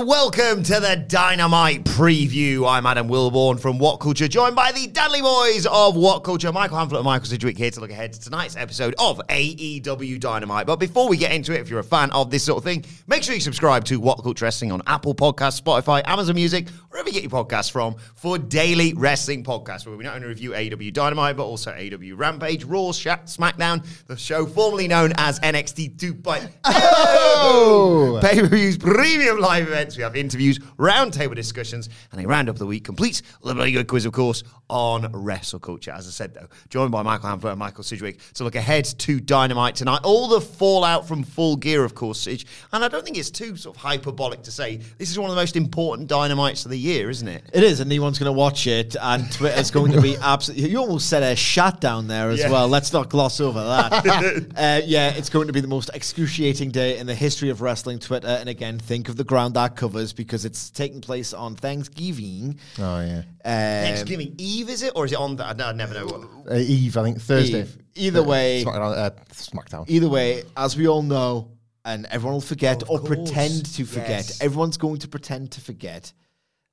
and welcome to the Dynamite Preview. I'm Adam Wilbourn from What Culture, joined by the Dudley Boys of What Culture, Michael Hamflett and Michael Sidgwick here to look ahead to tonight's episode of AEW Dynamite. But before we get into it, if you're a fan of this sort of thing, make sure you subscribe to What Culture Wrestling on Apple Podcasts, Spotify, Amazon Music, wherever you get your podcasts from, for daily wrestling podcasts where we not only review AEW Dynamite, but also AEW Rampage, Raw, Sha- SmackDown, the show formerly known as NXT 2.0. Oh! Pay-per-views, premium live events. We have interviews, roundtable discussions, and a round up of the week complete with a bloody good quiz, of course, on wrestle culture. As I said, though, joined by Michael Hamflett and Michael Sidgwick to look ahead to Dynamite tonight. All the fallout from Full Gear, of course, Sidge. And I don't think it's too sort of hyperbolic to say this is one of the most important Dynamites of the year, isn't it? It is, and anyone's going to watch it, and Twitter's going to be absolutely. You almost said a shut down there as Yeah. well. Let's not gloss over that. uh, yeah, it's going to be the most excruciating day in the history of wrestling Twitter. And again, think of the ground that covers because it's taking place on Thanksgiving. Oh yeah, Um, Thanksgiving Eve, is it? Or is it on? The, I I never know. What, uh, Eve. I think Thursday. Eve. Either way- SmackDown. Uh, SmackDown. Either way, as we all know, and everyone will forget Of or course, pretend to forget, yes. everyone's going to pretend to forget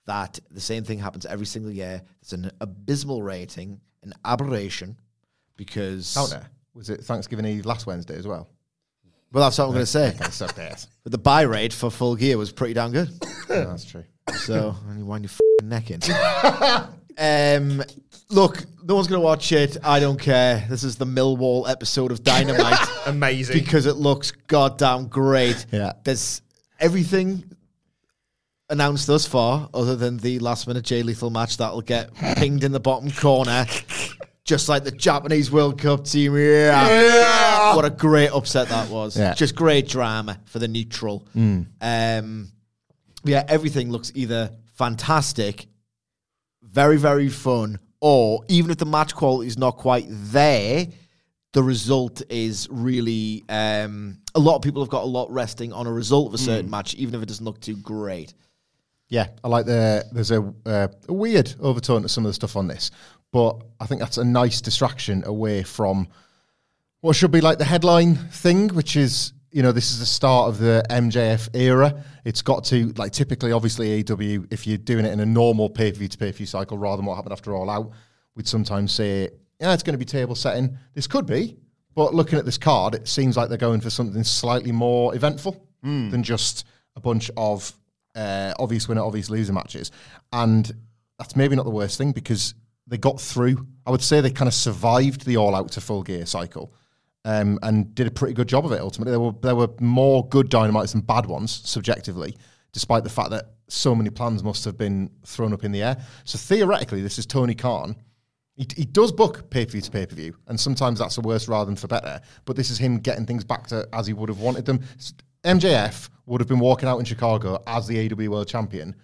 that the same thing happens every single year. It's an abysmal rating, an aberration, because. Counter. Was it Thanksgiving Eve last Wednesday as well? Well, that's what I'm going to say. So yes. But the buy rate for full gear was pretty damn good. Yeah, that's true. So, and you wind your f***ing neck in. um, look, no one's going to watch it. I don't care. This is the Millwall episode of Dynamite. amazing. because it looks goddamn great. Yeah. There's everything announced thus far, other than the last minute Jay Lethal match that'll get pinged in the bottom corner. Just like the Japanese World Cup team. Yeah. What a great upset that was. Yeah. Just great drama for the neutral. Um, yeah, everything looks either fantastic, very, very fun, or even if the match quality is not quite there, the result is really um, a lot of people have got a lot resting on a result of a certain match, even if it doesn't look too great. Yeah, I like the. There's a, uh, a weird overtone to some of the stuff on this, but I think that's a nice distraction away from what should be like the headline thing, which is you know this is the start of the MJF era. It's got to like typically, obviously, AEW if you're doing it in a normal pay per view to pay per view cycle rather than what happened after All Out, we'd sometimes say, yeah, it's going to be table setting. This could be, but looking at this card, it seems like they're going for something slightly more eventful than just a bunch of uh, obvious winner, obvious loser matches. And that's maybe not the worst thing because they got through. I would say they kind of survived the all out to full gear cycle um, and did a pretty good job of it ultimately. There were, there were more good dynamites than bad ones, subjectively, despite the fact that so many plans must have been thrown up in the air. So theoretically, this is Tony Khan. He, he does book pay per view to pay per view, and sometimes that's a worse rather than for better. But this is him getting things back to as he would have wanted them. MJF would have been walking out in Chicago as the AEW World Champion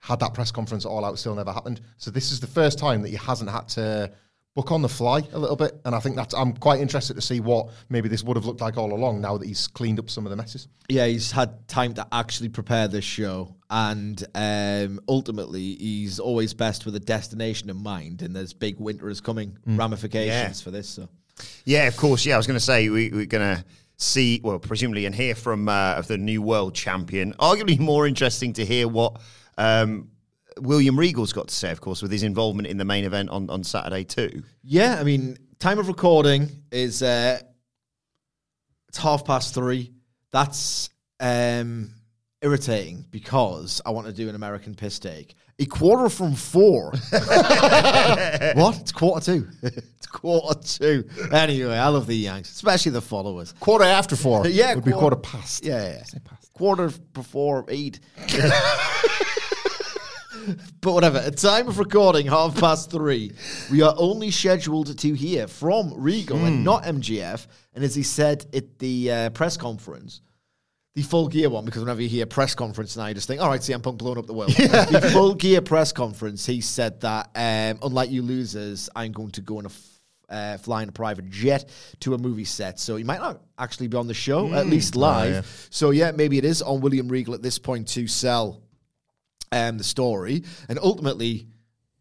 had that press conference all out still never happened. So this is the first time that he hasn't had to book on the fly a little bit, and I think that's I'm quite interested to see what maybe this would have looked like all along now that he's cleaned up some of the messes. Yeah, he's had time to actually prepare this show, and um, ultimately, he's always best with a destination in mind. And there's big winter is coming, ramifications Yeah. for this. So Yeah, of course. Yeah, I was going to say we, we're going to see, well, presumably, and hear from uh, of the new world champion. Arguably more interesting to hear what um, William Regal's got to say, of course, with his involvement in the main event on, on Saturday too. yeah, I mean, time of recording is uh, it's half past three. That's um, irritating because I want to do an American piss take. A quarter from four. what? It's quarter two. it's quarter two. Anyway, I love the Yanks, especially the followers. Quarter after four. Yeah, would be quarter- quarter past. Yeah, yeah. Quarter before eight. but whatever. At time of recording, half past three, we are only scheduled to hear from Regal and not MJF. And as he said at the uh, press conference, the full gear one, because whenever you hear press conference now, you just think, all right, CM Punk blowing up the world. The full gear press conference, he said that, um, unlike you losers, I'm going to go on a uh, fly in a private jet to a movie set. So he might not actually be on the show, at least live. So yeah, maybe it is on William Regal at this point to sell um, the story. And ultimately,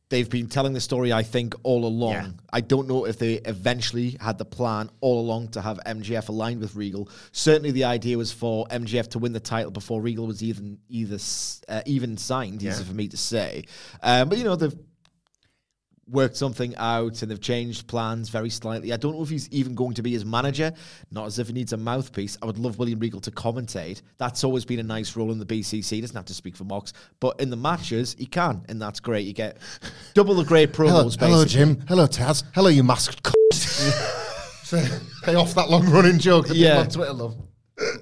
they've been telling the story, I think, all along. Yeah. I don't know if they eventually had the plan all along to have MJF aligned with Regal. Certainly, the idea was for MJF to win the title before Regal was even either uh, even signed. Easy for me to say, um, but you know they've worked something out and they've changed plans very slightly. I don't know if he's even going to be his manager, not as if he needs a mouthpiece. I would love William Regal to commentate. That's always been a nice role in the BCC. He doesn't have to speak for Mox, but in the matches, he can, and that's great. You get double the great Hello, promos, hello, basically. Jim. Hello, Taz. Hello, you masked so, pay off that long running joke that Yeah. people on Twitter love.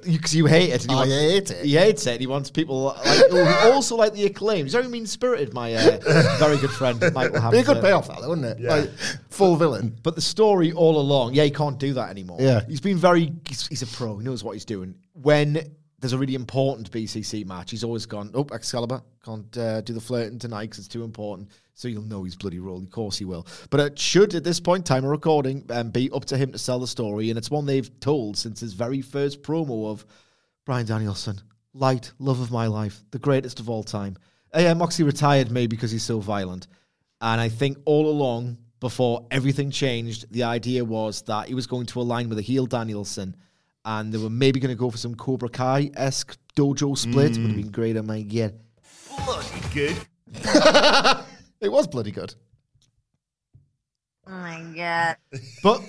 Because you, hate it. and he I wants- hate it. He hates it. and He wants people like, also like the acclaim. He's very mean spirited, my uh, very good friend, Michael Be a Hampton. good payoff, that, though, wouldn't it? Like, full villain. But the story all along, yeah, he can't do that anymore. Yeah. He's been very, he's, he's a pro, he knows what he's doing. When there's a really important BCC match, he's always gone, oh, Excalibur, can't uh, do the flirting tonight because it's too important. So you'll know he's bloody role. Of course he will. But it should, at this point, time of recording, um, be up to him to sell the story. And it's one they've told since his very first promo of Bryan Danielson, light, love of my life, the greatest of all time. Uh, yeah, Moxie retired me because he's so violent. And I think all along, before everything changed, the idea was that he was going to align with a heel Danielson. And they were maybe going to go for some Cobra Kai esque dojo split. Would have been great, I might get. Bloody good. It was bloody good. Oh my god. But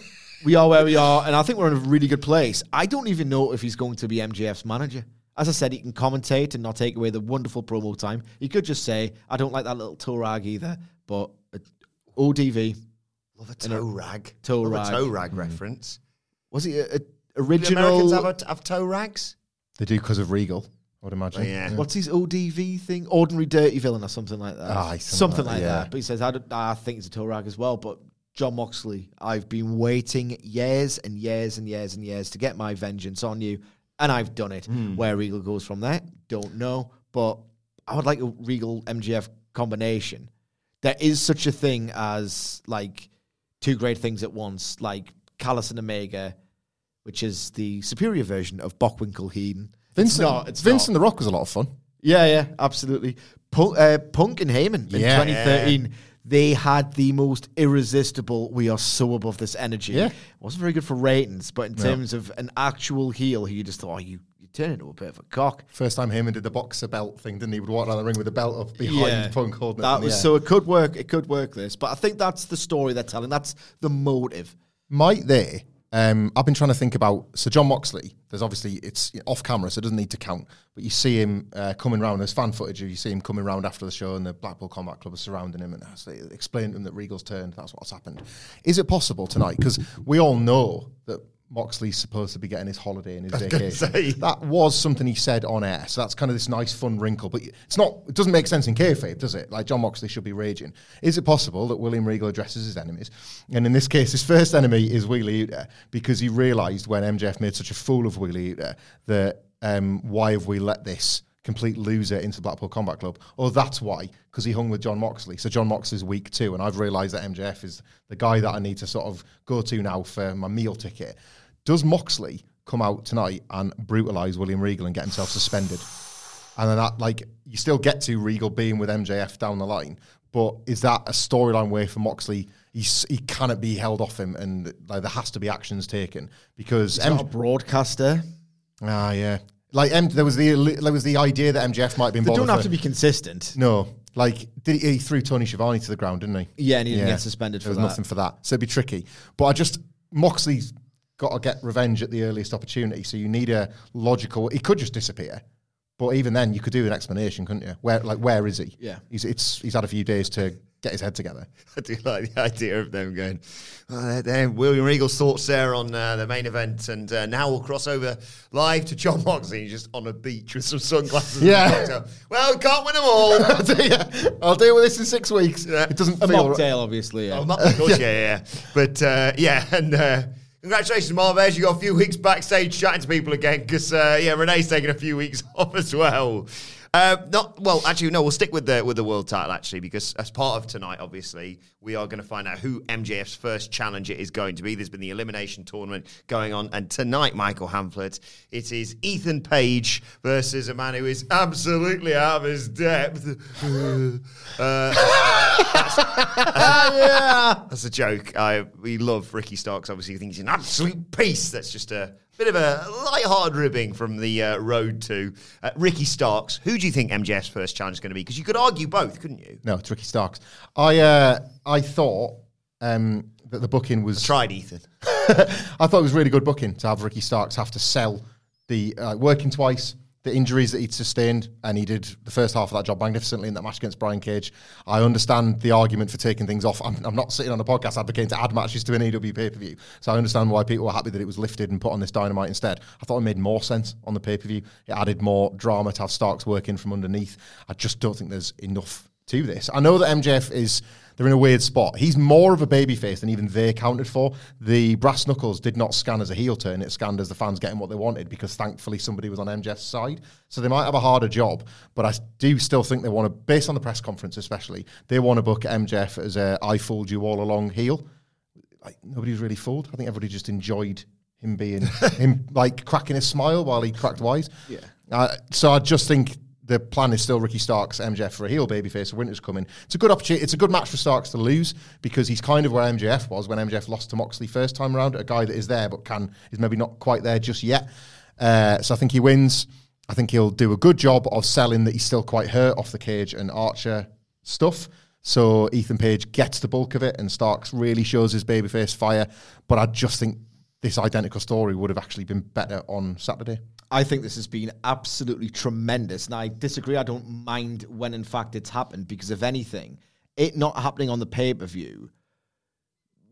we are where we are, and I think we're in a really good place. I don't even know if he's going to be MJF's manager. As I said, he can commentate and not take away the wonderful promo time. He could just say, I don't like that little toe rag either, but uh, ODV. Love a toe rag. toe Love rag. a toe rag reference. Was he a, a Do original? Americans have, a, have toe rags? They do because of Regal, I would imagine. Oh, yeah. What's his ODV thing? Ordinary dirty villain or something like that. Aye, something, something like like that, yeah. that. But he says, I, don't- I think it's a toe rag as well. But John Moxley, I've been waiting years and years and years and years to get my vengeance on you, and I've done it. Hmm. Where Regal goes from there, don't know. But I would like a Regal MJF combination. There is such a thing as like two great things at once, like Callis and Omega, which is the superior version of Bockwinkel Heenan. Vincent, it's not. It's Vincent the Rock was a lot of fun. Yeah, yeah, absolutely. Punk, uh, Punk and Heyman in Yeah. 2013, they had the most irresistible. We are so above this energy. Yeah. It wasn't very good for ratings, but in terms of an actual heel, who you just thought, oh, you you turn into a bit of a cock. First time Heyman did the boxer belt thing, didn't he? He would walk around the ring with the belt up behind Punk holding it. that was so it could work. It could work. This, but I think that's the story they're telling. That's the motive. might there. Um, I've been trying to think about so John Moxley. There's obviously it's off camera, so it doesn't need to count. But you see him uh, coming round. There's fan footage. of You see him coming round after the show, and the Blackpool Combat Club are surrounding him and they to him that Regal's turned. That's what's happened. Is it possible tonight? Because we all know that Moxley's supposed to be getting his holiday and his vacation. That was something he said on air. So that's kind of this nice, fun wrinkle. But it's not. It doesn't make sense in kayfabe, does it? Like John Moxley should be raging. Is it possible that William Regal addresses his enemies? And in this case, his first enemy is Wheeler Yuta because he realised when MJF made such a fool of Wheeler Yuta that um, why have we let this complete loser into the Blackpool Combat Club? Oh, that's why, because he hung with John Moxley. So John Moxley's weak too, and I've realised that MJF is the guy that I need to sort of go to now for my meal ticket. Does Moxley come out tonight and brutalise William Regal and get himself suspended? And then that, like, you still get to Regal being with MJF down the line, but is that a storyline way for Moxley? He's, he cannot be held off him, and like there has to be actions taken because He's not a broadcaster. ah yeah, like M, there was the there was the idea that MJF might be involved. They don't have for- to be consistent. no, like did he, he threw Tony Schiavone to the ground, didn't he? Yeah, and he didn't get suspended There for was that. nothing for that, so it'd be tricky. But I just Moxley's got to get revenge at the earliest opportunity. So you need a logical. He could just disappear, But even then, you could do an explanation, couldn't you? Where, like, where is he? Yeah. he's it's he's had a few days to get his head together. I do like the idea of them going, oh, there, William Regal's thoughts there on uh, the main event, and uh, now we'll cross over live to John Moxley just on a beach with some sunglasses. Yeah. a. Well, can't win them all. I'll, deal, yeah, I'll deal with this in six weeks. It doesn't A feel mocktail, obviously. Yeah. Oh, Mark, of course, yeah, yeah, yeah. But uh, yeah, and uh, congratulations, Marvez. You got a few weeks backstage chatting to people again because uh, yeah, Renee's taking a few weeks off as well. Uh, not well, actually, no. We'll stick with the with the world title actually because as part of tonight, obviously, we are going to find out who MJF's first challenger is going to be. There's been the elimination tournament going on, and tonight, Michael Hamflett, it is Ethan Page versus a man who is absolutely out of his depth. uh, that's a joke. I we love Ricky Starks. Obviously, we think he's an absolute piece. That's just a bit of a light-hearted ribbing from the uh, road to uh, Ricky Starks. Who do you think MJF's first challenge is going to be? Because you could argue both, couldn't you? No, it's Ricky Starks. I uh, I thought um, that the booking was. Tried Ethan. I thought it was really good booking to have Ricky Starks have to sell the uh, working twice, the injuries that he'd sustained, and he did the first half of that job magnificently in that match against Brian Cage. I understand the argument for taking things off. I'm, I'm not sitting on a podcast advocating to add matches to an AEW pay per view, so I understand why people were happy that it was lifted and put on this Dynamite instead. I thought it made more sense on the pay per view. It added more drama to have Starks working from underneath. I just don't think there's enough to this. I know that MJF is they're in a weird spot. He's more of a babyface than even they counted for. The brass knuckles did not scan as a heel turn; it scanned as the fans getting what they wanted because thankfully somebody was on MJF's side. So they might have a harder job, but I do still think they want to, based on the press conference especially, they want to book MJF as a "I fooled you all along" heel. Like nobody was really fooled. I think everybody just enjoyed him being him like cracking a smile while he cracked wise. Yeah. Uh, so I just think the plan is still Ricky Starks, MJF for a heel babyface. The winter's coming. It's a good opportunity. It's a good match for Starks to lose because he's kind of where MJF was when MJF lost to Moxley first time around. A guy that is there but can is maybe not quite there just yet. Uh, so I think he wins. I think he'll do a good job of selling that he's still quite hurt off the cage and Archer stuff. So Ethan Page gets the bulk of it, and Starks really shows his babyface fire. But I just think this identical story would have actually been better on Saturday. I think this has been absolutely tremendous. And I disagree. I don't mind when, in fact, it's happened because, if anything, it not happening on the pay per view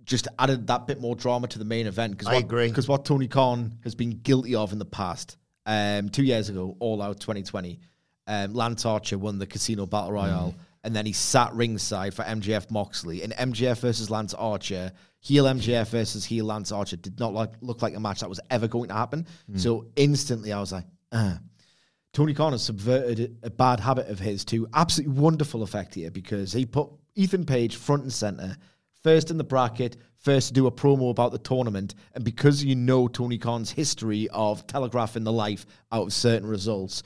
just added that bit more drama to the main event. Cause I what, agree. Because what Tony Khan has been guilty of in the past, um, two years ago, All Out 2020, um, Lance Archer won the Casino Battle Royale. And then he sat ringside for MJF Moxley. And MJF versus Lance Archer, heel MJF versus heel Lance Archer did not like, look like a match that was ever going to happen. So instantly I was like, uh. Tony Khan has subverted a bad habit of his to absolutely wonderful effect here because he put Ethan Page front and center, first in the bracket, first to do a promo about the tournament, and because you know Tony Khan's history of telegraphing the life out of certain results,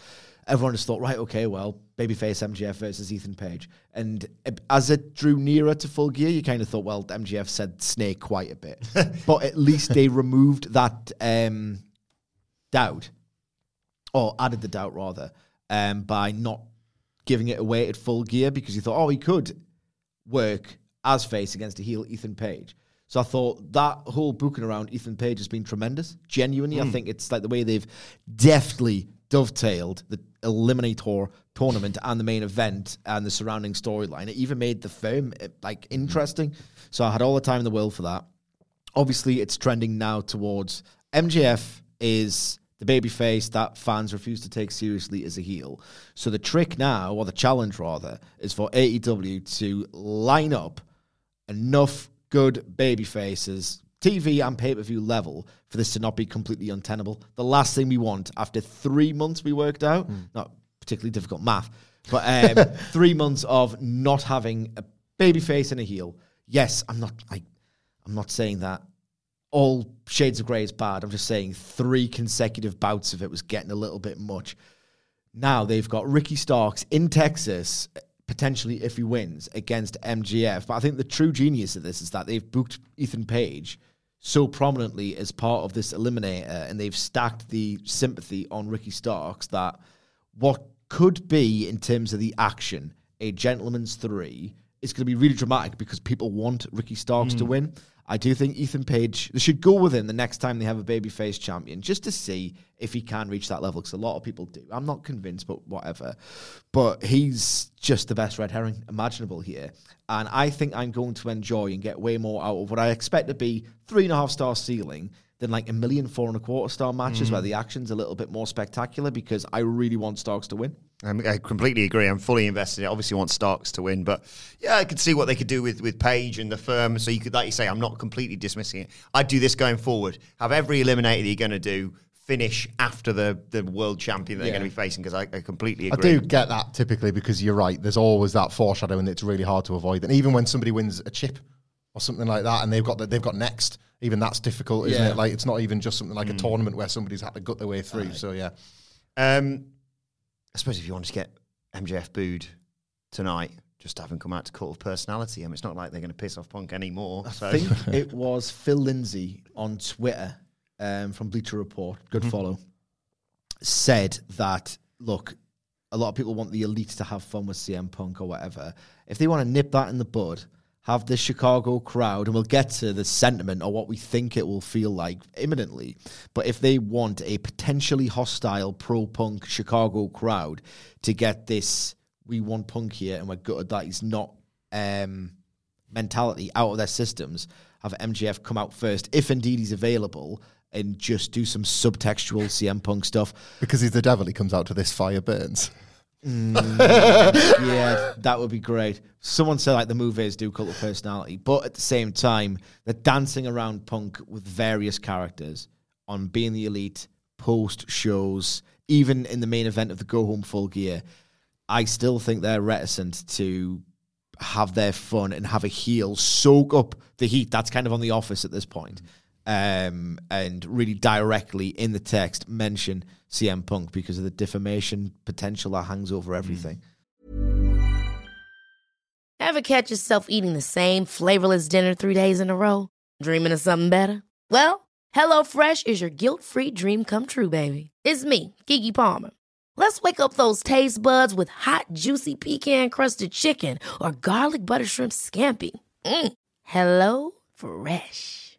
everyone just thought, right, okay, well, babyface MJF versus Ethan Page. And as it drew nearer to full gear, you kind of thought, well, MJF said snake quite a bit. but at least they removed that um, doubt or added the doubt rather, um, by not giving it away at full gear because you thought, oh, he could work as face against a heel Ethan Page. So I thought that whole booking around Ethan Page has been tremendous. Genuinely, I think it's like the way they've deftly dovetailed the Eliminator tournament and the main event and the surrounding storyline. It even made the film eh, like interesting. So I had all the time in the world for that. Obviously, it's trending now towards MJF is the babyface that fans refuse to take seriously as a heel. So the trick now, or the challenge rather, is for AEW to line up enough good baby faces, TV and pay per view level, for this to not be completely untenable. The last thing we want after three months we worked out, not particularly difficult math, but um, three months of not having a baby face and a heel. Yes, I'm not. I, I'm not saying that all shades of grey is bad. I'm just saying three consecutive bouts of it was getting a little bit much. Now they've got Ricky Starks in Texas, potentially if he wins against MJF. But I think the true genius of this is that they've booked Ethan Page so prominently as part of this eliminator, and they've stacked the sympathy on Ricky Starks that what could be in terms of the action a gentleman's three it's going to be really dramatic because people want Ricky Starks Mm. to win. I do think Ethan Page, they should go with him the next time they have a babyface champion just to see if he can reach that level because a lot of people do. I'm not convinced, but whatever. But he's just the best red herring imaginable here. And I think I'm going to enjoy and get way more out of what I expect to be three and a half star ceiling than like a million four and a quarter star matches Mm. where the action's a little bit more spectacular because I really want Starks to win. I completely agree. I'm fully invested. in it. obviously want Starks to win, but yeah, I could see what they could do with with Page and the firm. So you could, like you say, I'm not completely dismissing it. I'd do this going forward. Have every eliminator that you're going to do finish after the the world champion that they're Yeah. going to be facing because I, I completely I do get that typically because you're right. There's always that foreshadowing that's really hard to avoid. And even when somebody wins a chip or something like that, and they've got the, they've got next, even that's difficult, isn't Yeah. it? Like it's not even just something like a tournament where somebody's had to gut their way through. So yeah, Um, I suppose if you want to get MJF booed tonight, just have him come out to Cult of Personality. I mean, it's not like they're going to piss off Punk anymore. So I think it was Phil Lindsay on Twitter um, from Bleacher Report, good follow, said that, look, a lot of people want the elite to have fun with CM Punk or whatever. If they want to nip that in the bud, have the Chicago crowd, and we'll get to the sentiment or what we think it will feel like imminently. But if they want a potentially hostile pro punk Chicago crowd to get this, we want Punk here and we're gutted that he's not um, mentality out of their systems, have MJF come out first, if indeed he's available, and just do some subtextual CM Punk stuff. because he's the devil, he comes out to this fire burns. Mm. yeah, that would be great. Someone said like the movies do cult of personality, but at the same time, they're dancing around Punk with various characters on being the elite, post shows, even in the main event of the Go Home Full Gear. I still think they're reticent to have their fun and have a heel soak up the heat that's kind of on the office at this point. Um, and really directly in the text mention CM Punk because of the defamation potential that hangs over everything. Ever catch yourself eating the same flavorless dinner three days in a row? Dreaming of something better? Well, HelloFresh is your guilt free dream come true, baby. It's me, Keke Palmer. Let's wake up those taste buds with hot, juicy pecan crusted chicken or garlic butter shrimp scampi. Mm. Hello Fresh.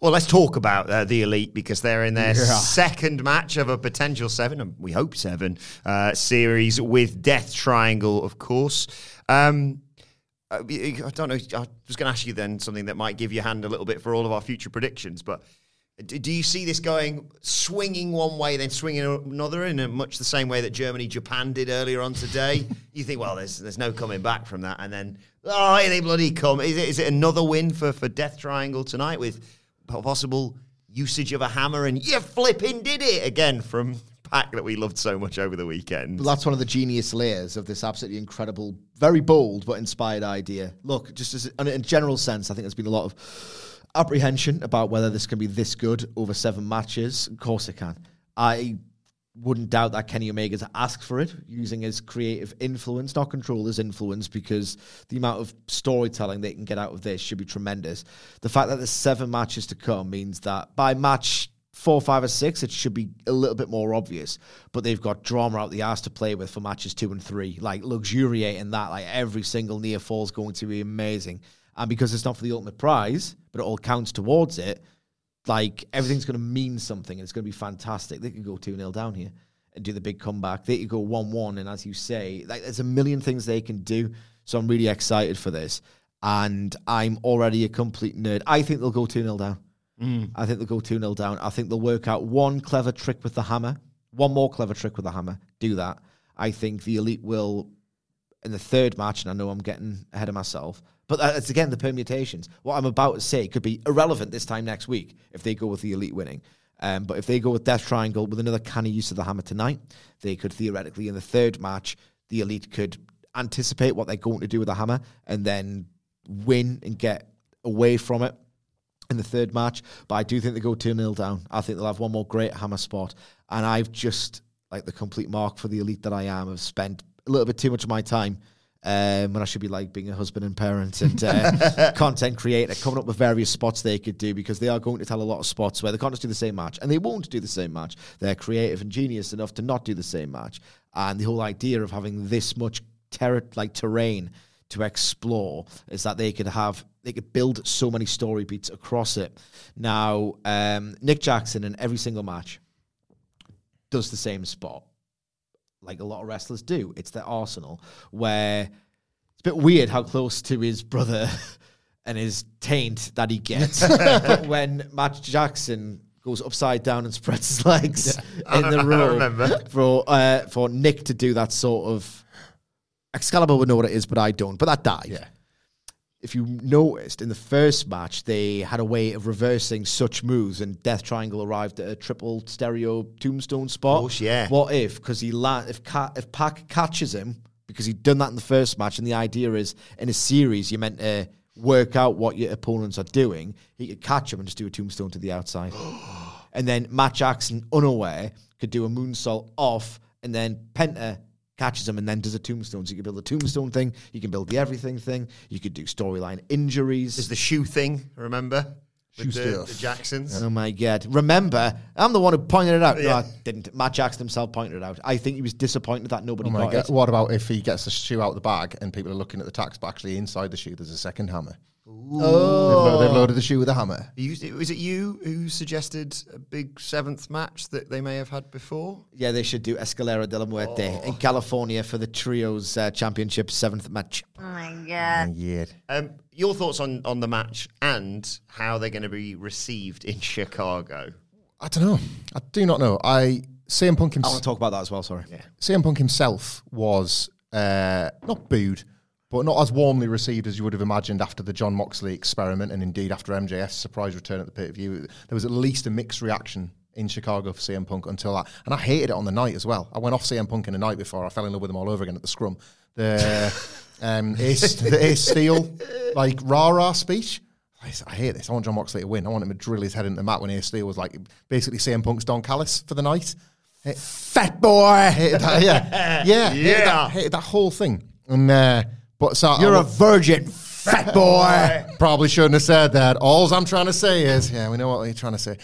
Well, let's talk about uh, the elite because they're in their second match of a potential seven, and we hope seven uh, series with Death Triangle, of course. Um, I I don't know. I was going to ask you then something that might give you a hand a little bit for all of our future predictions, but do do you see this going swinging one way, then swinging another in a much the same way that Germany Japan did earlier on today? you think, well, there's there's no coming back from that, and then Oh, here they bloody come. Is it, is it another win for, for Death Triangle tonight with possible usage of a hammer? And you flipping did it again from Pac that we loved so much over the weekend. That's one of the genius layers of this absolutely incredible, very bold but inspired idea. Look, just as in a general sense, I think there's been a lot of apprehension about whether this can be this good over seven matches. Of course, it can. I wouldn't doubt that Kenny Omega's asked for it, using his creative influence, not control his influence, because the amount of storytelling they can get out of this should be tremendous. The fact that there's seven matches to come means that by match four, five, or six, it should be a little bit more obvious. But they've got drama out the ass to play with for matches two and three, like luxuriating that. Like every single near fall is going to be amazing. And because it's not for the ultimate prize, but it all counts towards it, like everything's going to mean something and it's going to be fantastic. They could go 2 0 down here and do the big comeback. They could go 1 1. And as you say, like there's a million things they can do. So I'm really excited for this. And I'm already a complete nerd. I think they'll go 2 0 down. Mm. I think they'll go 2 0 down. I think they'll work out one clever trick with the hammer, one more clever trick with the hammer. Do that. I think the Elite will, in the third match, and I know I'm getting ahead of myself, but it's again the permutations. What I'm about to say could be irrelevant this time next week if they go with the elite winning. Um, but if they go with Death Triangle with another canny use of the hammer tonight, they could theoretically in the third match, the elite could anticipate what they're going to do with the hammer and then win and get away from it in the third match. But I do think they go 2 0 down. I think they'll have one more great hammer spot. And I've just, like the complete mark for the elite that I am, have spent a little bit too much of my time um, when I should be like being a husband and parent and uh, content creator, coming up with various spots they could do because they are going to tell a lot of spots where they can't just do the same match and they won't do the same match. They're creative and genius enough to not do the same match. And the whole idea of having this much ter- like terrain to explore is that they could have they could build so many story beats across it. Now, um, Nick Jackson in every single match does the same spot like a lot of wrestlers do. It's their arsenal where it's a bit weird how close to his brother and his taint that he gets. but when Matt Jackson goes upside down and spreads his legs yeah, in the room for uh, for Nick to do that sort of Excalibur would know what it is, but I don't. But that died. Yeah if you noticed in the first match, they had a way of reversing such moves, and Death Triangle arrived at a triple stereo tombstone spot. Oh, yeah. What if? Because he la- if Ca- if Pac catches him because he'd done that in the first match, and the idea is in a series you're meant to work out what your opponents are doing. He could catch him and just do a tombstone to the outside, and then Matt Jackson, unaware, could do a moonsault off, and then Penta catches him and then does a tombstone. So you can build a tombstone thing, you can build the everything thing, you could do storyline injuries. There's the shoe thing, remember? Shoe the, the, Jacksons. Oh my god! Remember, I'm the one who pointed it out. Yeah. No, I didn't. Matt Jackson himself pointed it out. I think he was disappointed that nobody oh got god. it. What about if he gets the shoe out of the bag and people are looking at the tax, but actually inside the shoe there's a second hammer? Oh, they've, loaded the shoe with a hammer. You, was it you who suggested a big seventh match that they may have had before? Yeah, they should do Escalera de la Muerte oh. in California for the trios uh, championship seventh match. Oh my god! Yeah. Um, your thoughts on on the match and how they're going to be received in Chicago? I don't know. I do not know. I CM Punk himself. I want to talk about that as well. Sorry. Yeah. CM Punk himself was uh, not booed but not as warmly received as you would have imagined after the John Moxley experiment, and indeed after MJF's surprise return at the pay per view. There was at least a mixed reaction in Chicago for CM Punk until that, and I hated it on the night as well. I went off CM Punk in the night before. I fell in love with him all over again at the scrum. The um, Ace, the Ace Steel like rah rah speech. I, hate this. I want John Moxley to win. I want him to drill his head into the mat when Ace Steel was like basically CM Punk's Don Callis for the night. Fat boy. Hated that, yeah, yeah, yeah. Hated that, hated that whole thing. And uh, but so you're a virgin, fat boy. Probably shouldn't have said that. All I'm trying to say is, yeah, we know what you're trying to say.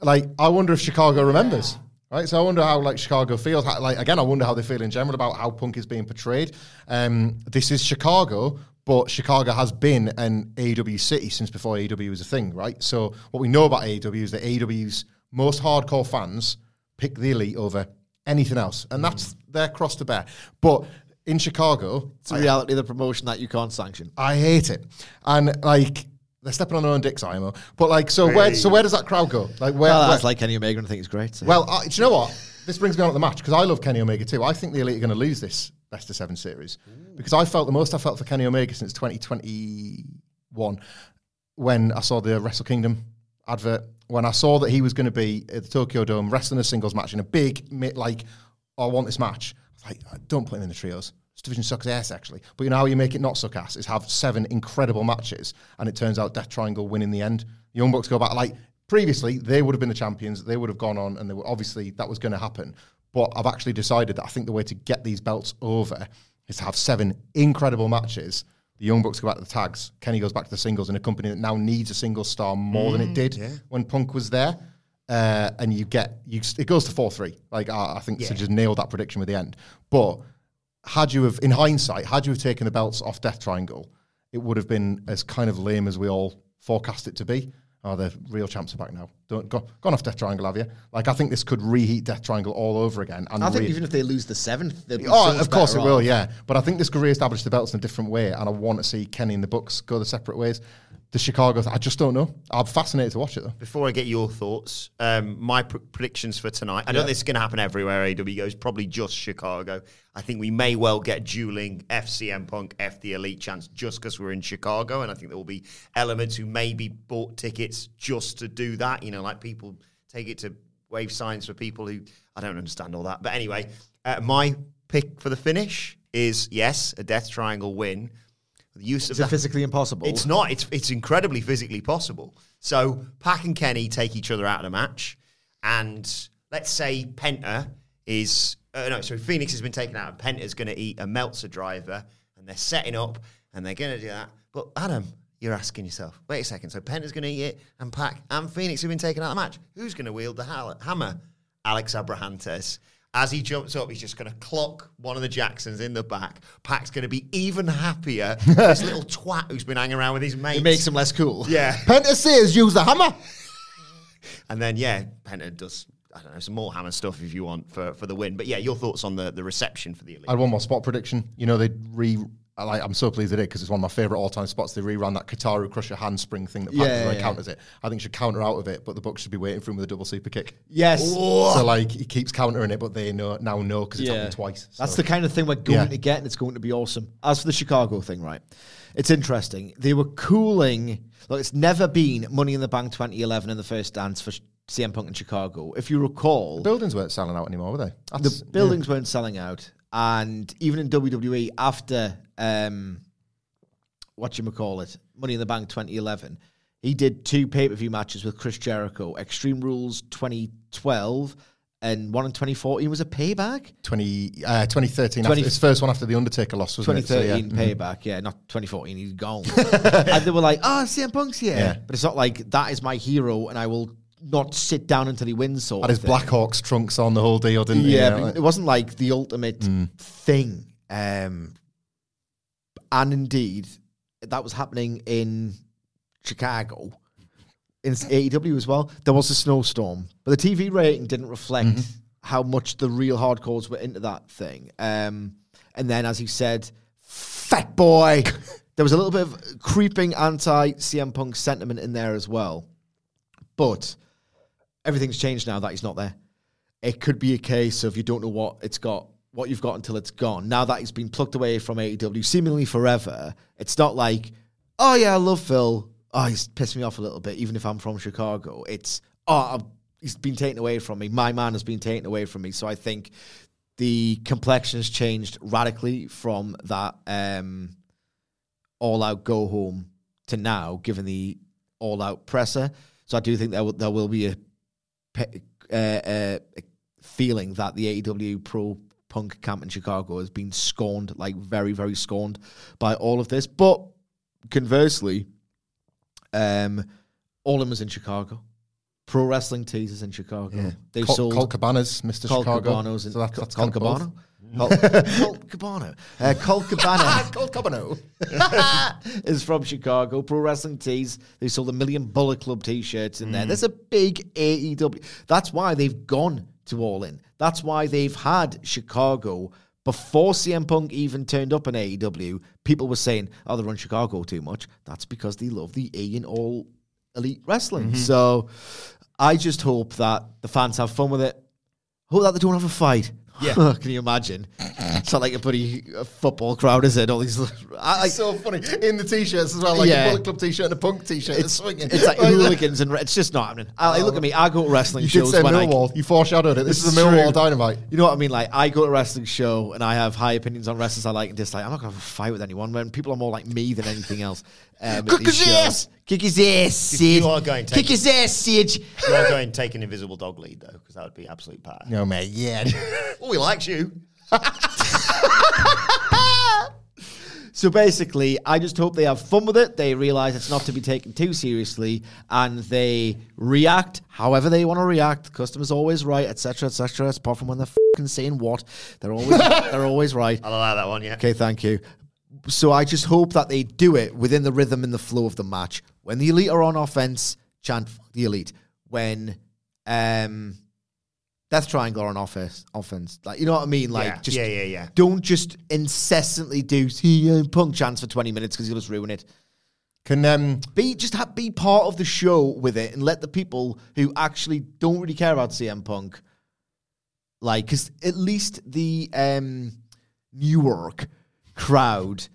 Like, I wonder if Chicago remembers. Right, so I wonder how like Chicago feels. How, like again, I wonder how they feel in general about how Punk is being portrayed. Um, this is Chicago, but Chicago has been an AEW city since before AEW was a thing, right? So what we know about AEW is that AEW's most hardcore fans pick the elite over anything else, and that's their cross to bear. But in Chicago. It's the reality of the promotion that you can't sanction. I hate it. And like they're stepping on their own dicks, IMO. But like, so hey. where so where does that crowd go? Like where? Well, that's like Kenny Omega, and I think it's great. So. Well, uh, do you know what? This brings me on to the match because I love Kenny Omega too. I think the Elite are going to lose this best of seven series because I felt the most I felt for Kenny Omega since 2021 when I saw the Wrestle Kingdom advert. When I saw that he was going to be at the Tokyo Dome wrestling a singles match in a big, like, oh, I want this match. I like, uh, don't put him in the trios. This division sucks ass, actually. But you know how you make it not suck ass is have seven incredible matches, and it turns out Death Triangle win in the end. The Young Bucks go back like previously they would have been the champions. They would have gone on, and they were obviously that was going to happen. But I've actually decided that I think the way to get these belts over is to have seven incredible matches. The Young Bucks go back to the tags. Kenny goes back to the singles in a company that now needs a single star more than it mm, did when Punk was there. Uh, and you get you, it goes to four three. Like I, I think to just nailed that prediction with the end. But had you have, in hindsight, had you have taken the belts off Death Triangle, it would have been as kind of lame as we all forecast it to be. Oh, the real champs are back now. Don't go gone off Death Triangle, have you? Like I think this could reheat Death Triangle all over again. And I think re- even if they lose the seventh, they'll be Oh, so of course it better will, yeah. But I think this could re-establish the belts in a different way, and I want to see Kenny and the Bucks go the separate ways. The Chicago, th- I just don't know. I'm fascinated to watch it though. Before I get your thoughts, um, my pr- predictions for tonight. I know this is going to happen everywhere. AEW goes probably just Chicago. I think we may well get dueling FCM Punk, F the Elite chance just because we're in Chicago, and I think there will be elements who maybe bought tickets just to do that. You know, like people take it to wave signs for people who I don't understand all that. But anyway, uh, my pick for the finish is yes, a Death Triangle win. The use Is of it the- physically impossible? it's not. It's it's incredibly physically possible. So Pac and Kenny take each other out of the match, and let's say Penta is uh, no. So Fénix has been taken out, and Penta's going to eat a Meltzer driver, and they're setting up, and they're going to do that. But Adam, you're asking yourself, wait a second. So Penta's going to eat it, and Pac and Fénix have been taken out of the match. Who's going to wield the hammer? Alex Abrahantes. As he jumps up, he's just going to clock one of the Jacksons in the back. Pac's going to be even happier. this little twat who's been hanging around with his mates. it makes him less cool. Yeah. Penta says use the hammer. And then, yeah, Penta does, I don't know, some more hammer stuff if you want for, for the win. But yeah, your thoughts on the, the reception for the Elite? I had one more spot prediction. You know, they re. I Like, I'm so pleased they did because it's one of my favorite all-time spots. They reran that Kataru Crusher handspring thing that Yeah, yeah, yeah. counters it. I think should counter out of it, but the Bucks should be waiting for him with a double super kick. Yes. So like he keeps countering it, but they know now know because it's happened twice. That's the kind of thing we're going Yeah. to get, and it's going to be awesome. As for the Chicago thing, right? It's interesting. They were cooling. Look, it's never been Money in the Bank 2011 in the first dance for CM Punk in Chicago. If you recall, buildings weren't selling out anymore, were they? the That's- buildings weren't selling out, and even in WWE after um, what you call it, Money in the Bank 2011, he did two pay per view matches with Chris Jericho. Extreme Rules 2012 and one in 2014 was a payback. 20, uh, 2013, 20 after, his first one after the Undertaker loss, wasn't it? So, yeah. 2013 payback, yeah, not 2014. He's gone, and they were like, "Oh, CM Punk's here," Yeah. but it's not like that is my hero, and I will not sit down until he wins. Sort Had his. Blackhawks trunks on the whole deal, didn't he? Yeah, You know, like- it wasn't like the ultimate Mm. thing. Um, and indeed, that was happening in Chicago, in AEW as well. There was a snowstorm, but the TV rating didn't reflect Mm-hmm. how much the real hardcores were into that thing. Um, and then, as he said, "Fat boy," there was a little bit of creeping anti CM Punk sentiment in there as well. But everything's changed now that he's not there it could be a case of you don't know what it's got, what you've got until it's gone. Now that he's been plucked away from AEW seemingly forever, it's not like, oh yeah, I love Phil. Oh, he's pissed me off a little bit, even if I'm from Chicago. It's oh, I'm, he's been taken away from me. My man has been taken away from me. So I think the complexion has changed radically from that um, all out go home to now, given the all out presser. So I do think there will, there will be a uh, uh, feeling that the AEW pro punk camp in Chicago has been scorned, like very, very scorned by all of this. But conversely, um, all of them is in Chicago. Pro Wrestling teasers in Chicago. They've Col- sold Colt Cabana's Mr. Colt Chicago. Cabano's in so that's, Col- that's both. Cabano. Colt, Colt Cabano. Uh, Colt Cabana Colt Cabano. is from Chicago. Pro Wrestling Tees. They sold a million Bullet Club t-shirts in Mm. there. There's a big AEW. That's why they've gone to All In. That's why they've had Chicago before CM Punk even turned up in AEW. People were saying, "Oh, they run Chicago too much." That's because they love the E in All Elite Wrestling. Mm-hmm. So, I just hope that the fans have fun with it. Hope that they don't have a fight. Yeah. Can you imagine? It's not like a bloody football crowd, is it? All these, I, It's so funny in the t-shirts as well, like Yeah. a Bullet Club t-shirt and a punk t-shirt. It's, swinging. it's like hooligans and it's just not happening. I, look at me. I go to wrestling you did shows say when I Millwall. You foreshadowed it. This, This is a Millwall dynamite. You know what I mean? Like, I go to a wrestling show and I have high opinions on wrestlers I like and dislike. I'm not going to have a fight with anyone when people are more like me than anything else. Um, Kick his ass! Kick his ass, Sid. you are going to Kick his ass, Sid. You are going to take an invisible dog lead though, because that would be absolute power. No, mate. Yeah. Oh, he likes you. So basically, I just hope they have fun with it. They realize it's not to be taken too seriously, and they react however they want to react. The customer's always right, etc., etc. Apart from when they're saying what, they're always they're always right. I'll allow that one, yeah. Okay, thank you. So I just hope that they do it within the rhythm and the flow of the match. When the elite are on offense, chant the elite. When um, Death Triangle are on offense, offense, like you know what I mean, like Yeah, just yeah, yeah, yeah. Don't just incessantly do CM Punk chants for twenty minutes because you'll just ruin it. Can um, Be just ha- be part of the show with it and let the people who actually don't really care about CM Punk, like, because at least the um, Newark crowd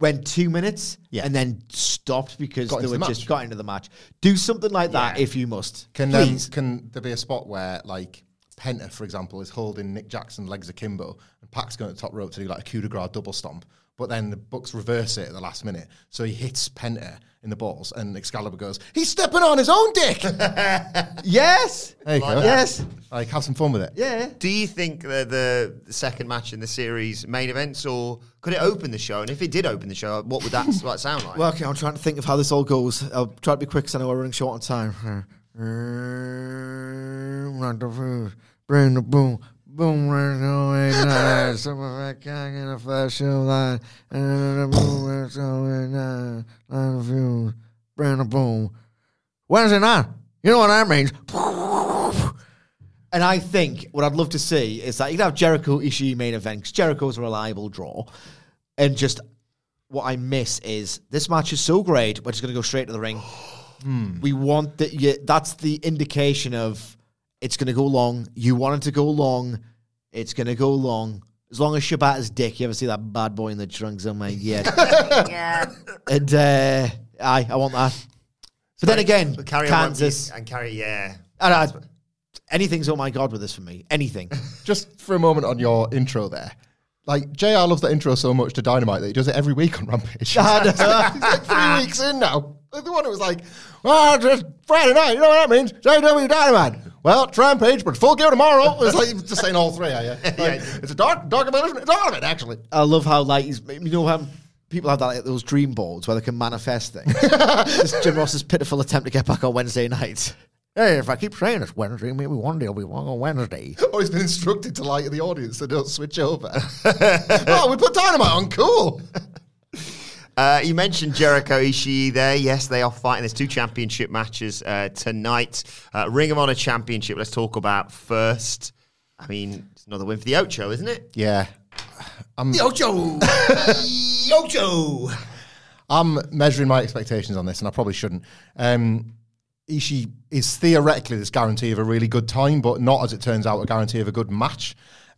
went two minutes Yeah. and then stopped because Got they into were the just match. got into the match. Do something like that Yeah. if you must. Can um, Please. can there be a spot where like Penta, for example, is holding Nick Jackson legs akimbo, and Pac's going to the top rope to do like a coup de grace double stomp, but then the Bucks reverse it at the last minute, so he hits Penta in the balls, and Excalibur goes, "He's stepping on his own dick." yes. There you go. Yes. Like have some fun with it. Yeah. Do you think that the, the second match in the series main events, or could it open the show? And if it did open the show, what would that, what sound like? Well, okay, I'm trying to think of how this all goes. I'll try to be quick because I know we're running short on time. Bring the boom, boom, Some of that gang in a fashion line, and the boom, right away, line of views, bring the boom. Wednesday night, you know what that means? And I think what I'd love to see is that you'd have Jericho Ishii main event because Jericho's a reliable draw, and just what I miss is this match is so great. We're just going to go straight to the ring. Hmm. We want that. Yeah, that's the indication of it's going to go long. You want it to go long. It's going to go long. As long as Shibata's dick. You ever see that bad boy in the trunks? Oh my god! Yeah. and uh, aye, I want that. But then again, But carry Kansas. and carry, yeah. And I- anything's oh my god with this for me. Anything. Just for a moment on your intro there. Like JR loves that intro so much to Dynamite that he does it every week on Rampage. He's like three weeks in now. The one who was like, "Well, just Friday night. You know what that means? JW Dynamite." Well, it's Rampage, but full gear tomorrow. It's like just saying all three. Are you? Like, It's a dark, dark evolution. It's all of it actually. I love how like he's, you know how people have that like, those dream boards where they can manifest things. this Jim Ross's pitiful attempt to get back on Wednesday night. Hey, if I keep saying it's Wednesday, maybe one day I'll be wrong on Wednesday. Or he's been instructed to lie to the audience so don't switch over. oh, we put Dynamite on. Cool. Uh, you mentioned Jericho Ishii there. Yes, they are fighting. There's two championship matches uh, tonight. Uh, Ring of Honor Championship. Let's talk about first. I mean, it's another win for the Ocho, isn't it? Yeah. I'm, The Ocho. the Ocho. I'm measuring my expectations on this, and I probably shouldn't. Um, Ishii is theoretically this guarantee of a really good time, but not, as it turns out, a guarantee of a good match.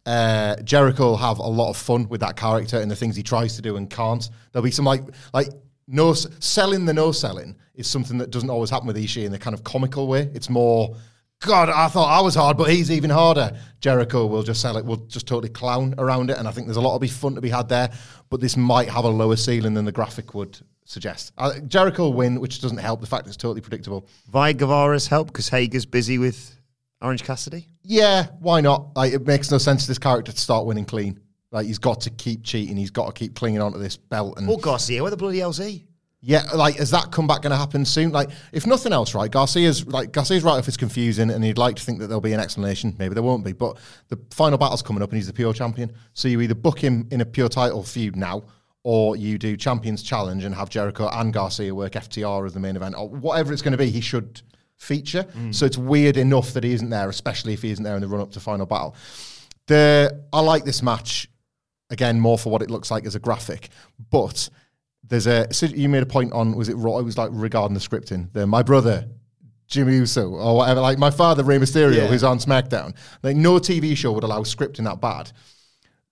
Uh, Jericho will have a lot of fun with that character and the things he tries to do and can't. There'll be some like like no selling the no selling is something that doesn't always happen with Ishii in the kind of comical way. It's more. God, I thought I was hard, but he's even harder. Jericho will just sell it, We'll just totally clown around it, and I think there's a lot of fun to be had there. But this might have a lower ceiling than the graphic would suggest. Uh, Jericho win, which doesn't help the fact it's totally predictable. Vi Guevara's help because Hager's busy with Orange Cassidy. Yeah, why not? Like, it makes no sense to this character to start winning clean. Like, he's got to keep cheating. He's got to keep clinging onto this belt. And Or Garcia. Where the bloody hell's he? yeah, like, is that comeback going to happen soon? Like, if nothing else, right? Garcia's like Garcia's right if it's confusing, and he'd like to think that there'll be an explanation. Maybe there won't be, but the final battle's coming up, and he's the pure champion. So you either book him in a pure title feud now, or you do Champions Challenge and have Jericho and Garcia work FTR as the main event, or whatever it's going to be. He should feature. Mm. So it's weird enough that he isn't there, especially if he isn't there in the run up to final battle. The I like this match again more for what it looks like as a graphic, but there's a so you made a point on was it Raw? It was like regarding the scripting. The my brother Jimmy Uso or whatever, like my father Rey Mysterio, Yeah. who's on SmackDown. Like no TV show would allow scripting that bad.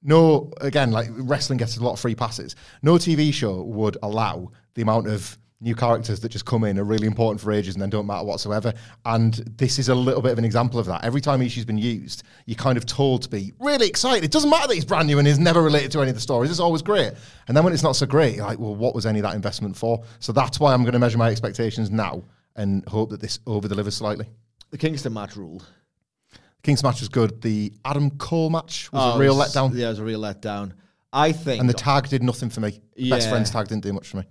no, again, like wrestling gets a lot of free passes. No TV show would allow the amount of new characters that just come in are really important for ages and then don't matter whatsoever. And this is a little bit of an example of that. Every time Ishii's been used, you're kind of told to be really excited. It doesn't matter that he's brand new and is never related to any of the stories. It's always great. And then when it's not so great, you're like, well, what was any of that investment for? So that's why I'm going to measure my expectations now and hope that this over delivers slightly. The Kingston match ruled. King's match was good. The Adam Cole match was a oh, real Oh, was- letdown. Yeah, it was a real letdown. I think And the tag did nothing for me. The Best friends tag didn't do much for me.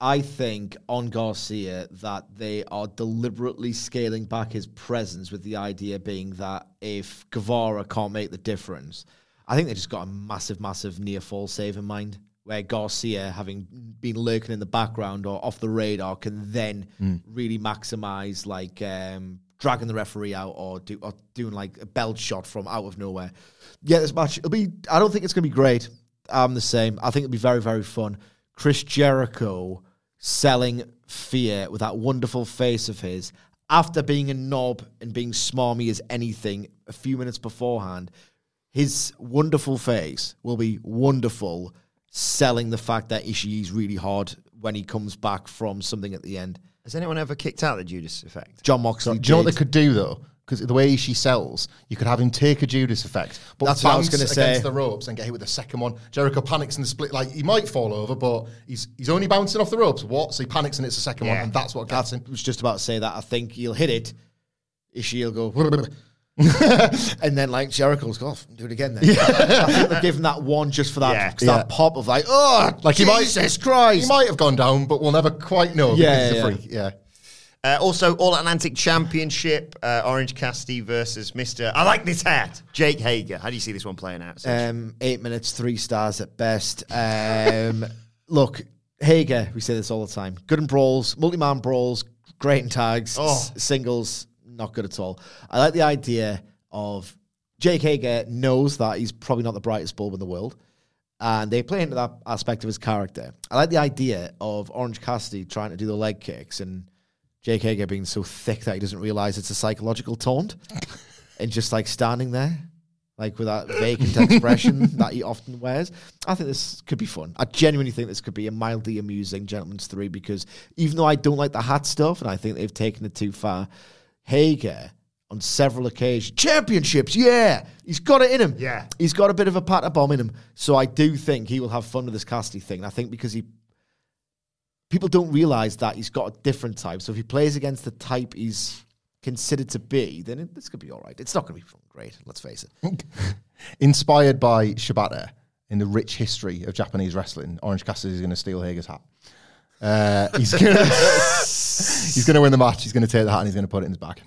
I think on Garcia that they are deliberately scaling back his presence with the idea being that if Guevara can't make the difference, I think they just got a massive, massive near fall save in mind. Where Garcia, having been lurking in the background or off the radar, can then really maximize like um, dragging the referee out or, do, or doing like a belt shot from out of nowhere. Yeah, this match it'll be. I don't think it's going to be great. I'm the same. I think it'll be very, very fun. Chris Jericho selling fear with that wonderful face of his after being a knob and being smarmy as anything a few minutes beforehand. His wonderful face will be wonderful selling the fact that Ishii's really hard when he comes back from something at the end. Has anyone ever kicked out the Judas effect? Jon Moxley. Do you know what they could do though? Because the way Ishii sells, you could have him take a Judas effect, but That's what I was bounce gonna say. against the ropes and get hit with the second one. Jericho panics in the split, like he might fall over, but he's he's only bouncing off the ropes. What? So he panics and it's the second one, Yeah. and that's what gets him. was just about to say that. I think he'll hit it. Ishii will go, and then like Jericho's go off oh, and do it again. Then I think they've given that one just for that, Yeah. 'cause that pop of like, oh, Like he might, Jesus Christ. he might have gone down, but we'll never quite know. Yeah, because he's yeah, a freak. Yeah. Uh, also, All Atlantic Championship, uh, Orange Cassidy versus Mr. I like this hat, Jake Hager. How do you see this one playing out? Um, eight minutes, three stars at best. Um, look, Hager, we say this all the time. Good in brawls, multi-man brawls, great in tags, Oh. s- singles, not good at all. I like the idea of Jake Hager knows that he's probably not the brightest bulb in the world. And they play into that aspect of his character. I like the idea of Orange Cassidy trying to do the leg kicks and Jake Hager being so thick that he doesn't realize it's a psychological taunt and just like standing there, like with that vacant expression that he often wears. I think this could be fun. I genuinely think this could be a mildly amusing Gentleman's Three because even though I don't like the hat stuff and I think they've taken it too far, Hager on several occasions, championships, yeah, he's got it in him. Yeah. He's got a bit of a patter bomb in him. So I do think he will have fun with this Cassidy thing. I think because he people don't realize that he's got a different type. So if he plays against the type he's considered to be, then it, this could be all right. It's not going to be great. Let's face it. Inspired by Shibata in the rich history of Japanese wrestling, Orange Cassidy is going to steal Hager's hat. Uh, he's going to he's going to win the match. He's going to take the hat and he's going to put it in his bag,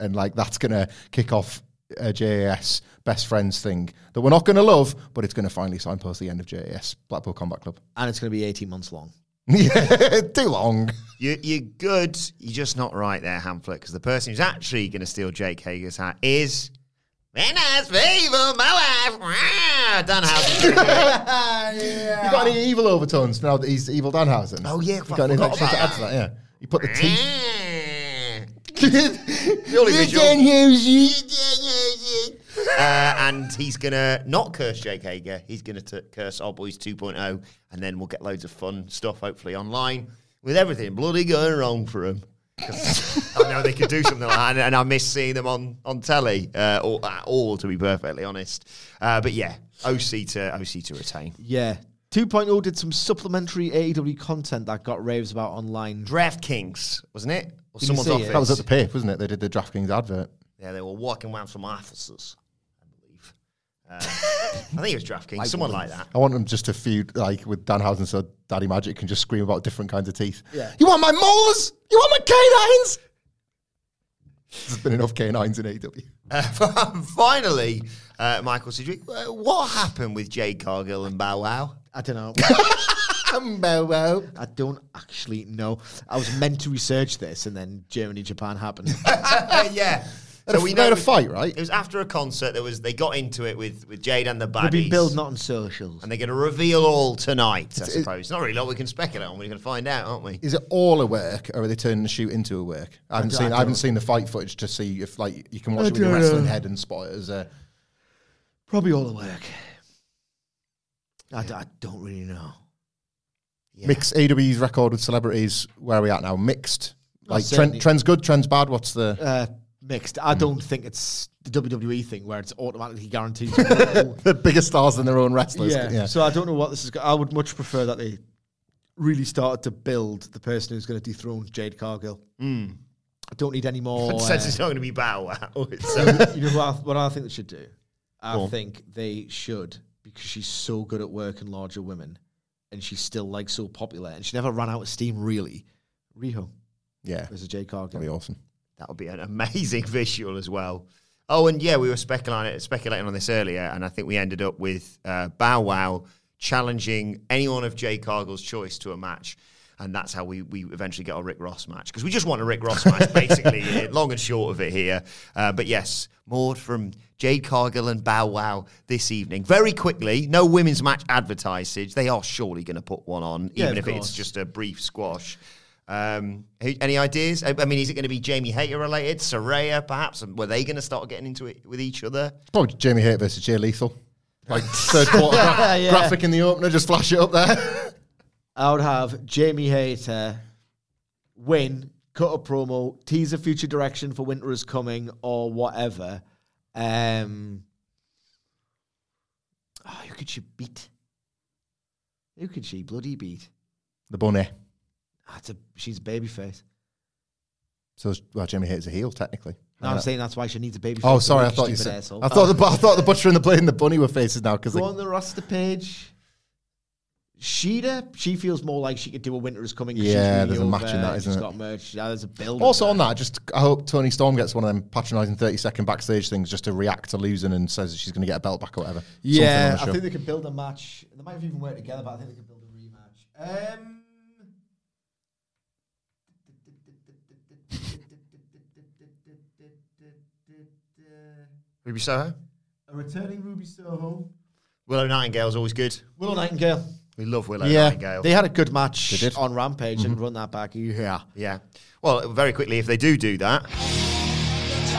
and like that's going to kick off a JAS best friends thing that we're not going to love, but it's going to finally signpost the end of JAS Blackpool Combat Club. And it's going to be 18 months long. yeah, too long. you, you're good. You're just not right there, Hamflett, because the person who's actually going to steal Jake Hager's hat is. Very nice favor, my wife. Wow, Danhausen. You got any evil overtones now that he's evil Danhausen? Oh, yeah, you got forgot extra to add to that? Yeah, you put the ah. teeth. the only visual. Uh, and he's gonna not curse Jake Hager. He's gonna curse Our Boys 2.0, and then we'll get loads of fun stuff hopefully online with everything bloody going wrong for him. I know they could do something like that, and, and I miss seeing them on on telly uh, or at all, to be perfectly honest. Uh, but yeah, OC to OC to retain. Yeah. 2.0 did some supplementary AEW content that got raves about online. DraftKings, wasn't it? Or Did someone's see it? office. That was at the PAPE, wasn't it? They did the DraftKings advert. Yeah, they were walking around some offices, I believe. Uh, I think it was DraftKings, someone like that. I want them just to feud like with Danhausen so Daddy Magic can just scream about different kinds of teeth. Yeah. You want my molars? You want my canines? There's been enough canines in AEW. Uh, finally, uh, Michael Sidgwick, uh, what happened with Jade Cargill and Bow Wow? I don't know. Umbo I don't actually know. I was meant to research this, and then Germany Japan happened. yeah. So we had a fight, right? It was after a concert. There was they got into it with, with Jade and the baddies. We've been building on socials. and they're going to reveal all tonight. I suppose it's not really a lot we can speculate on. We're going to find out, aren't we? Is it all a work, or are they turning the shoot into a work? I haven't don't- seen. I I, haven't seen the fight footage to see if like you can watch I it with your wrestling know. head and spot it as a. Probably all a work. I, d- I don't really know. Mixed AEW's record with celebrities. Where are we at now? Mixed. Like certainly. trend, trend's good, trend's bad. What's the Uh, mixed. I don't think it's the WWE thing where it's automatically guaranteed. the biggest stars than their own wrestlers? yeah. So I don't know what this is. go- I would much prefer that they really started to build the person who's going to dethrone Jade Cargill. I don't need any more. It says uh, it's not going to be Bow Wow. It's, uh, you know what I, what I think they should do? I Go on. think they should because she's so good at working larger women, and she's still like so popular, and she never ran out of steam really. Riho yeah, versus Jade Cargill. that'd be awesome. That would be an amazing visual as well. Oh, and yeah, we were speculating speculating on this earlier, and I think we ended up with uh, Bow Wow challenging anyone of Jade Cargill's choice to a match. And that's how we, we eventually get our Rick Ross match. Because we just want a Rick Ross match, basically, long and short of it here. Uh, but yes, more from Jay Cargill and Bow Wow this evening. Very quickly, no women's match advertised, They are surely going to put one on, Yeah, even if it's just a brief squash. Um, who- any ideas? I, I mean, is it going to be Jamie Hayter related? Saraya, perhaps? Were they going to start getting into it with each other? Probably Jamie Hayter versus Jay Lethal. Like third quarter gra- Yeah. graphic in the opener, just flash it up there. I would have Jamie Hayter win, cut a promo, tease a future direction for winter is coming or whatever. Um, oh, who could she beat? Who could she bloody beat? the bunny. It's a, she's a baby face. So well, Jamie Hayter's a heel technically. No, I'm saying that's why she needs a baby. Oh, sorry, I thought you said. asshole. I thought the I thought the butcher and the blade and the bunny were faces now because Go on the roster page. Sheeta, she feels more like she could do a winter is coming. she's Yeah, really there's a match in over, that, she's isn't it? got merch. Yeah, there's a build. Also on that, just I hope Toni Storm gets one of them patronising thirty second backstage things just to react to losing and says she's going to get a belt back or whatever. Yeah, I think they could build a match. They might have even worked together, but I think they could build a rematch. Um, Ruby Soho? a returning Ruby Soho. Willow Nightingale's always good. Willow Nightingale. We love Willow Yeah, Nightingale. They had a good match They did. on Rampage and mm-hmm. run that back. Yeah. yeah. Well, very quickly, if they do do that. It's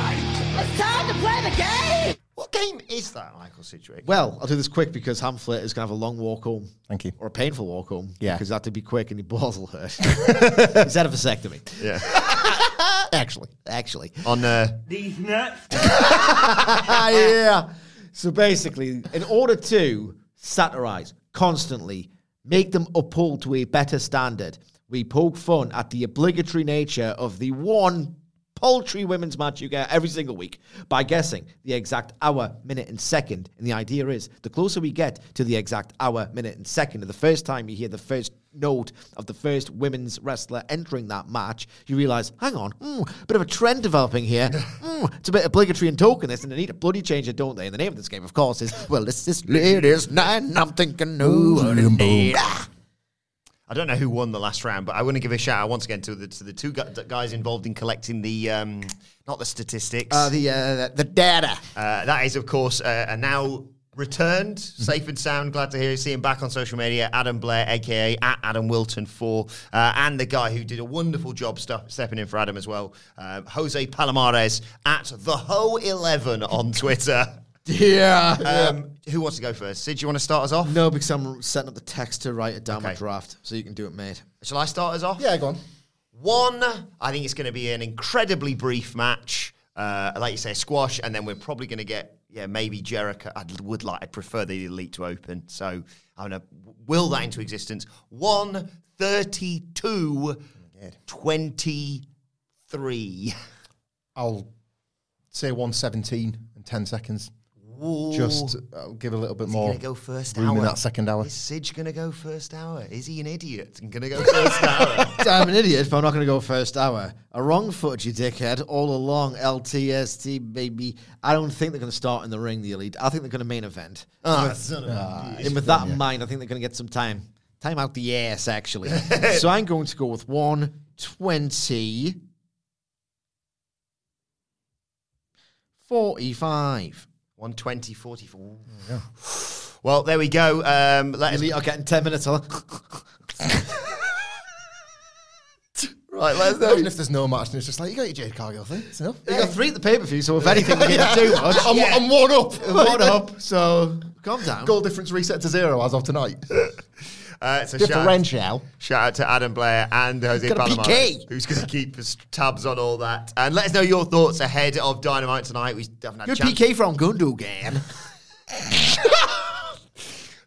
time to play the game! What game is that, Michael Sidgwick? Well, I'll do this quick because Hamflett is going to have a long walk home. Thank you. Or a painful walk home. Yeah. Because that had to be quick and your balls will hurt. He's had a vasectomy. yeah. Actually. Actually. On uh, these nuts. yeah. So basically, in order to satirize constantly, make them uphold to a better standard, we poke fun at the obligatory nature of the one paltry women's match you get every single week by guessing the exact hour, minute, and second. And the idea is the closer we get to the exact hour, minute, and second of the first time you hear the first note of the first women's wrestler entering that match, you realize, hang on, mm, bit of a trend developing here. Mm, it's a bit obligatory and tokenist, and they need a bloody change it, don't they? And the name of this game, of course, is well, this is ladies' night, and I'm thinking, no, what a day. Ah. I don't know who won the last round, but I want to give a shout out once again to the to the two guys involved in collecting the um, not the statistics. Uh, the uh, the data. Uh, that is, of course, uh, a now returned, safe and sound. Glad to hear you. see him back on social media. Adam Blair, aka at Adam Wilton Four, uh, and the guy who did a wonderful job stuff, stepping in for Adam as well, uh, Jose Palomares at the Ho Eleven on Twitter. Yeah. Um, who wants to go first? Sid, do you want to start us off? no, because I'm setting up the text to write it down my Okay. draft, so you can do it, mate. Shall I start us off? Yeah, go on. One, I think it's going to be an incredibly brief match. Uh, like you say, squash, and then we're probably going to get, yeah, maybe Jericho. I would like, I'd prefer the Elite to open. So I'm going to will that into existence. 132 23. I'll say 117 in 10 seconds. Ooh. Just I'll give a little bit Is more going to go first room hour? in that second hour. Is Sidge going to go first hour? Is he an idiot and going to go first hour? I'm an idiot, but I'm not going to go first hour. A wrong foot, you dickhead, all along. LTST, baby. I don't think they're going to start in the ring, the elite. I think they're going to main event. Ah, son of a- and with that in mind, I think they're going to get some time. Time out the ass, actually. so I'm going to go with 120. 45. 120 44. Well, there we go. Um, let us Elite are getting 10 minutes. Right, let's know. Imagine if there's no match and it's just like, you got your Jade Cargill thing. It's enough. You got three at the pay per view, so if anything, we get much. I'm, I'm one up. One up. So Calm down. Goal difference reset to zero as of tonight. Uh, so shout out, Differential. shout out to Adam Blair and Jose Palomar, who's going to keep tabs on all that. And let us know your thoughts ahead of Dynamite tonight. We haven't had Good PK from Gundogan.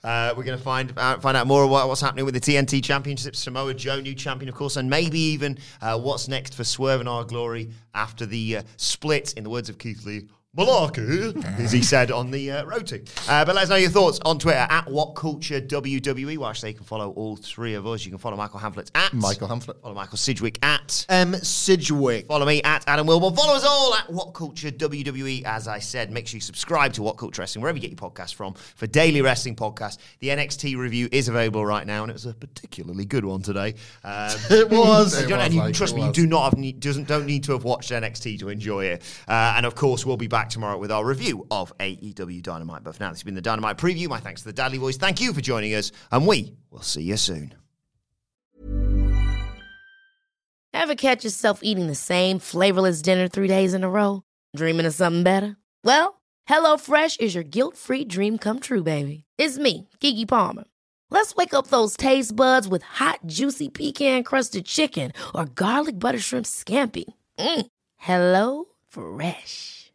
Uh, we're going to find out, find out more about what's happening with the TNT Championship. Samoa Joe, new champion, of course, and maybe even uh, what's next for Swerve and Our Glory after the uh, split, in the words of Keith Lee. Malarkey, as he said on the uh, road to. Uh, but let us know your thoughts on Twitter at WhatCultureWWE. Well, actually, you can follow all three of us. You can follow Michael Hamflett at Michael Hamflett. Follow Michael Sidgwick at M. Sidgwick. Follow me at Adam Wilbourn. Follow us all at What Culture WWE. As I said, make sure you subscribe to What Culture Wrestling, wherever you get your podcast from, for daily wrestling podcasts. The NXT review is available right now, and it was a particularly good one today. Um, It was. It was and you, like- trust it me, you do not have need, doesn't don't need to have watched NXT to enjoy it. Uh, and of course, we'll be back tomorrow with our review of AEW Dynamite. But for now, this has been the Dynamite preview. My thanks to the Dudley Boys. Thank you for joining us, and we will see you soon. Ever catch yourself eating the same flavorless dinner three days in a row? Dreaming of something better? Well, HelloFresh is your guilt free dream come true, baby. It's me, Keke Palmer. Let's wake up those taste buds with hot, juicy pecan crusted chicken or garlic butter shrimp scampi. Mm. Hello Fresh.